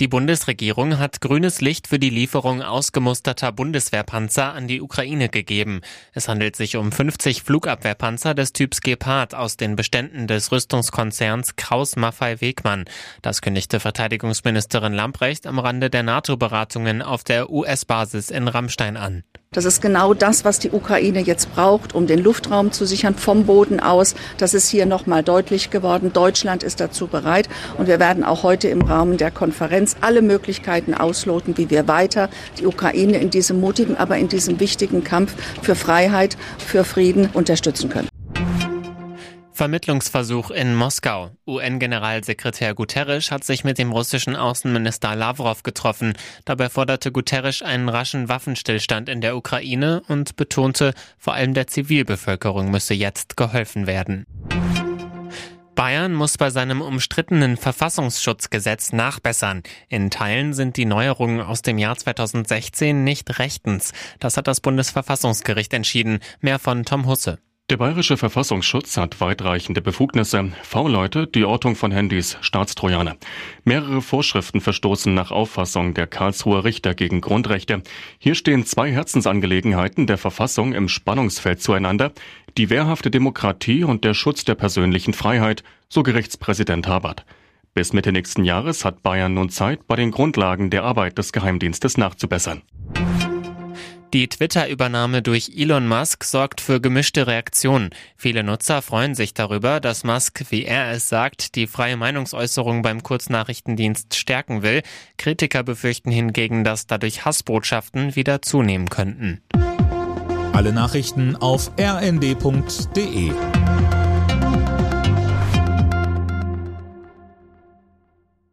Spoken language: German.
Die Bundesregierung hat grünes Licht für die Lieferung ausgemusterter Bundeswehrpanzer an die Ukraine gegeben. Es handelt sich um 50 Flugabwehrpanzer des Typs Gepard aus den Beständen des Rüstungskonzerns Kraus Maffei Wegmann. Das kündigte Verteidigungsministerin Lamprecht am Rande der NATO-Beratungen auf der US-Basis in Rammstein an. Das ist genau das, was die Ukraine jetzt braucht, um den Luftraum zu sichern vom Boden aus. Das ist hier nochmal deutlich geworden. Deutschland ist dazu bereit und wir werden auch heute im Rahmen der Konferenz alle Möglichkeiten ausloten, wie wir weiter die Ukraine in diesem mutigen, aber in diesem wichtigen Kampf für Freiheit, für Frieden unterstützen können. Vermittlungsversuch in Moskau. UN-Generalsekretär Guterres hat sich mit dem russischen Außenminister Lavrov getroffen. Dabei forderte Guterres einen raschen Waffenstillstand in der Ukraine und betonte, vor allem der Zivilbevölkerung müsse jetzt geholfen werden. Bayern muss bei seinem umstrittenen Verfassungsschutzgesetz nachbessern. In Teilen sind die Neuerungen aus dem Jahr 2016 nicht rechtens. Das hat das Bundesverfassungsgericht entschieden. Mehr von Tom Husse. Der bayerische Verfassungsschutz hat weitreichende Befugnisse. V-Leute, die Ortung von Handys, Staatstrojaner. Mehrere Vorschriften verstoßen nach Auffassung der Karlsruher Richter gegen Grundrechte. Hier stehen zwei Herzensangelegenheiten der Verfassung im Spannungsfeld zueinander. Die wehrhafte Demokratie und der Schutz der persönlichen Freiheit, so Gerichtspräsident Habert. Bis Mitte nächsten Jahres hat Bayern nun Zeit, bei den Grundlagen der Arbeit des Geheimdienstes nachzubessern. Die Twitter-Übernahme durch Elon Musk sorgt für gemischte Reaktionen. Viele Nutzer freuen sich darüber, dass Musk, wie er es sagt, die freie Meinungsäußerung beim Kurznachrichtendienst stärken will. Kritiker befürchten hingegen, dass dadurch Hassbotschaften wieder zunehmen könnten. Alle Nachrichten auf rnd.de